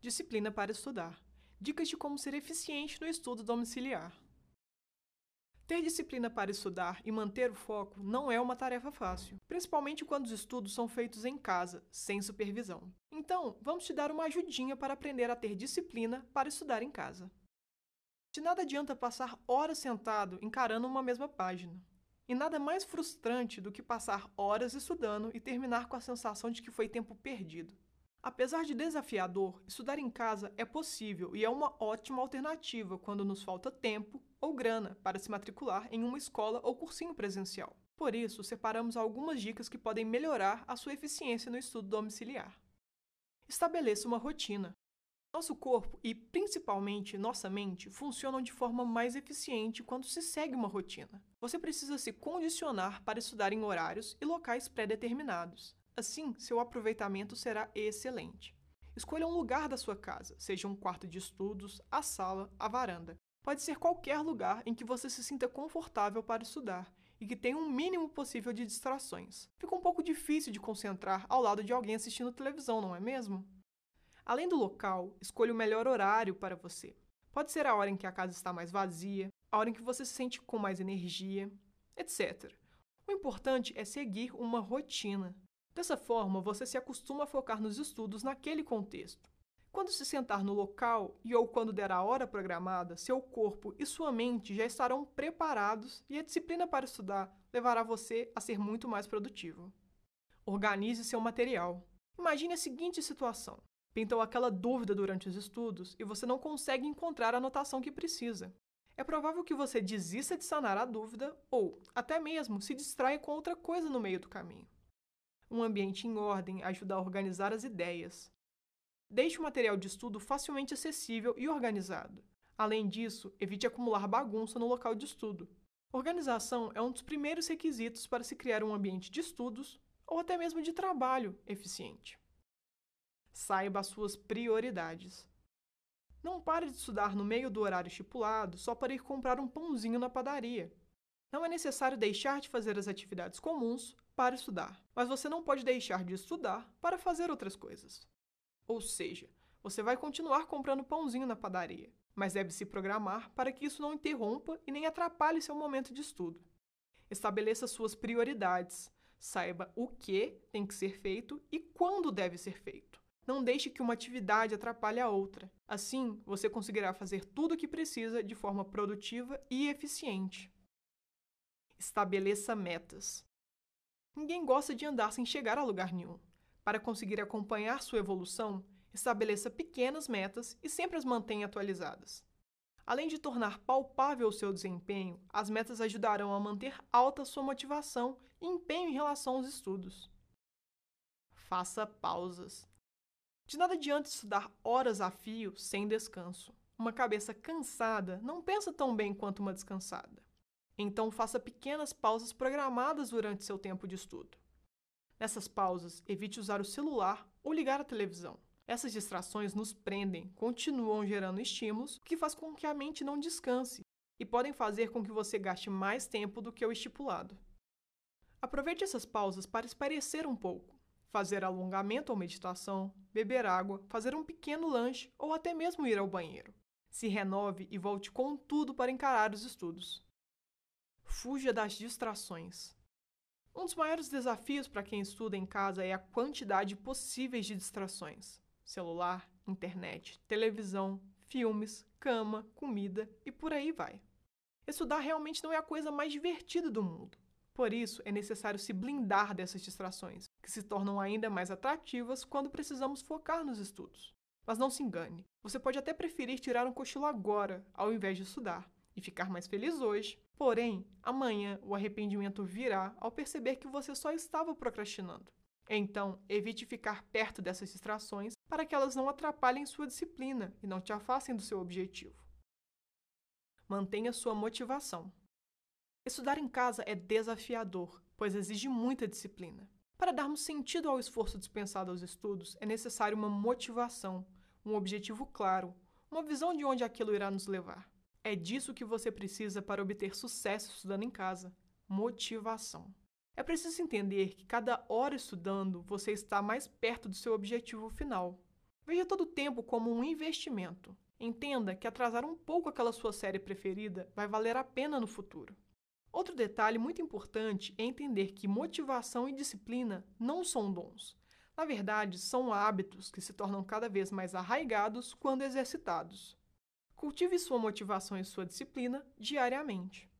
Disciplina para estudar. Dicas de como ser eficiente no estudo domiciliar. Ter disciplina para estudar e manter o foco não é uma tarefa fácil, principalmente quando os estudos são feitos em casa, sem supervisão. Então, vamos te dar uma ajudinha para aprender a ter disciplina para estudar em casa. De nada adianta passar horas sentado encarando uma mesma página. E nada mais frustrante do que passar horas estudando e terminar com a sensação de que foi tempo perdido. Apesar de desafiador, estudar em casa é possível e é uma ótima alternativa quando nos falta tempo ou grana para se matricular em uma escola ou cursinho presencial. Por isso, separamos algumas dicas que podem melhorar a sua eficiência no estudo domiciliar. Estabeleça uma rotina. Nosso corpo e, principalmente, nossa mente funcionam de forma mais eficiente quando se segue uma rotina. Você precisa se condicionar para estudar em horários e locais pré-determinados. Assim, seu aproveitamento será excelente. Escolha um lugar da sua casa, seja um quarto de estudos, a sala, a varanda. Pode ser qualquer lugar em que você se sinta confortável para estudar e que tenha um mínimo possível de distrações. Fica um pouco difícil de concentrar ao lado de alguém assistindo televisão, não é mesmo? Além do local, escolha o melhor horário para você. Pode ser a hora em que a casa está mais vazia, a hora em que você se sente com mais energia, etc. O importante é seguir uma rotina. Dessa forma, você se acostuma a focar nos estudos naquele contexto. Quando se sentar no local e ou quando der a hora programada, seu corpo e sua mente já estarão preparados e a disciplina para estudar levará você a ser muito mais produtivo. Organize seu material. Imagine a seguinte situação: pintou aquela dúvida durante os estudos e você não consegue encontrar a anotação que precisa. É provável que você desista de sanar a dúvida ou, até mesmo, se distraia com outra coisa no meio do caminho. Um ambiente em ordem ajuda a organizar as ideias. Deixe o material de estudo facilmente acessível e organizado. Além disso, evite acumular bagunça no local de estudo. Organização é um dos primeiros requisitos para se criar um ambiente de estudos ou até mesmo de trabalho eficiente. Saiba as suas prioridades. Não pare de estudar no meio do horário estipulado só para ir comprar um pãozinho na padaria. Não é necessário deixar de fazer as atividades comuns para estudar, mas você não pode deixar de estudar para fazer outras coisas. Ou seja, você vai continuar comprando pãozinho na padaria, mas deve se programar para que isso não interrompa e nem atrapalhe seu momento de estudo. Estabeleça suas prioridades, saiba o que tem que ser feito e quando deve ser feito. Não deixe que uma atividade atrapalhe a outra. Assim, você conseguirá fazer tudo o que precisa de forma produtiva e eficiente. Estabeleça metas. Ninguém gosta de andar sem chegar a lugar nenhum. Para conseguir acompanhar sua evolução, estabeleça pequenas metas e sempre as mantenha atualizadas. Além de tornar palpável o seu desempenho, as metas ajudarão a manter alta sua motivação e empenho em relação aos estudos. Faça pausas. De nada adianta estudar horas a fio sem descanso. Uma cabeça cansada não pensa tão bem quanto uma descansada. Então, faça pequenas pausas programadas durante seu tempo de estudo. Nessas pausas, evite usar o celular ou ligar a televisão. Essas distrações nos prendem, continuam gerando estímulos, o que faz com que a mente não descanse e podem fazer com que você gaste mais tempo do que o estipulado. Aproveite essas pausas para esparecer um pouco, fazer alongamento ou meditação, beber água, fazer um pequeno lanche ou até mesmo ir ao banheiro. Se renove e volte com tudo para encarar os estudos. Fuja das distrações. Um dos maiores desafios para quem estuda em casa é a quantidade possíveis de distrações: celular, internet, televisão, filmes, cama, comida e por aí vai. Estudar realmente não é a coisa mais divertida do mundo. Por isso, é necessário se blindar dessas distrações, que se tornam ainda mais atrativas quando precisamos focar nos estudos. Mas não se engane, você pode até preferir tirar um cochilo agora, ao invés de estudar, e ficar mais feliz hoje. Porém, amanhã o arrependimento virá ao perceber que você só estava procrastinando. Então, evite ficar perto dessas distrações para que elas não atrapalhem sua disciplina e não te afastem do seu objetivo. Mantenha sua motivação. Estudar em casa é desafiador, pois exige muita disciplina. Para darmos sentido ao esforço dispensado aos estudos, é necessário uma motivação, um objetivo claro, uma visão de onde aquilo irá nos levar. É disso que você precisa para obter sucesso estudando em casa: motivação. É preciso entender que cada hora estudando você está mais perto do seu objetivo final. Veja todo o tempo como um investimento. Entenda que atrasar um pouco aquela sua série preferida vai valer a pena no futuro. Outro detalhe muito importante é entender que motivação e disciplina não são dons. Na verdade, são hábitos que se tornam cada vez mais arraigados quando exercitados. Cultive sua motivação e sua disciplina diariamente.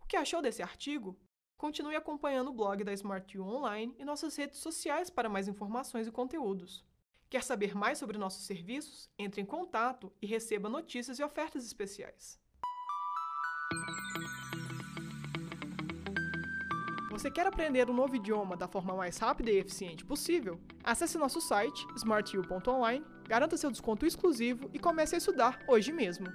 O que achou desse artigo? Continue acompanhando o blog da Smart U Online e nossas redes sociais para mais informações e conteúdos. Quer saber mais sobre nossos serviços? Entre em contato e receba notícias e ofertas especiais. Você quer aprender um novo idioma da forma mais rápida e eficiente possível? Acesse nosso site smartu.online, garanta seu desconto exclusivo e comece a estudar hoje mesmo.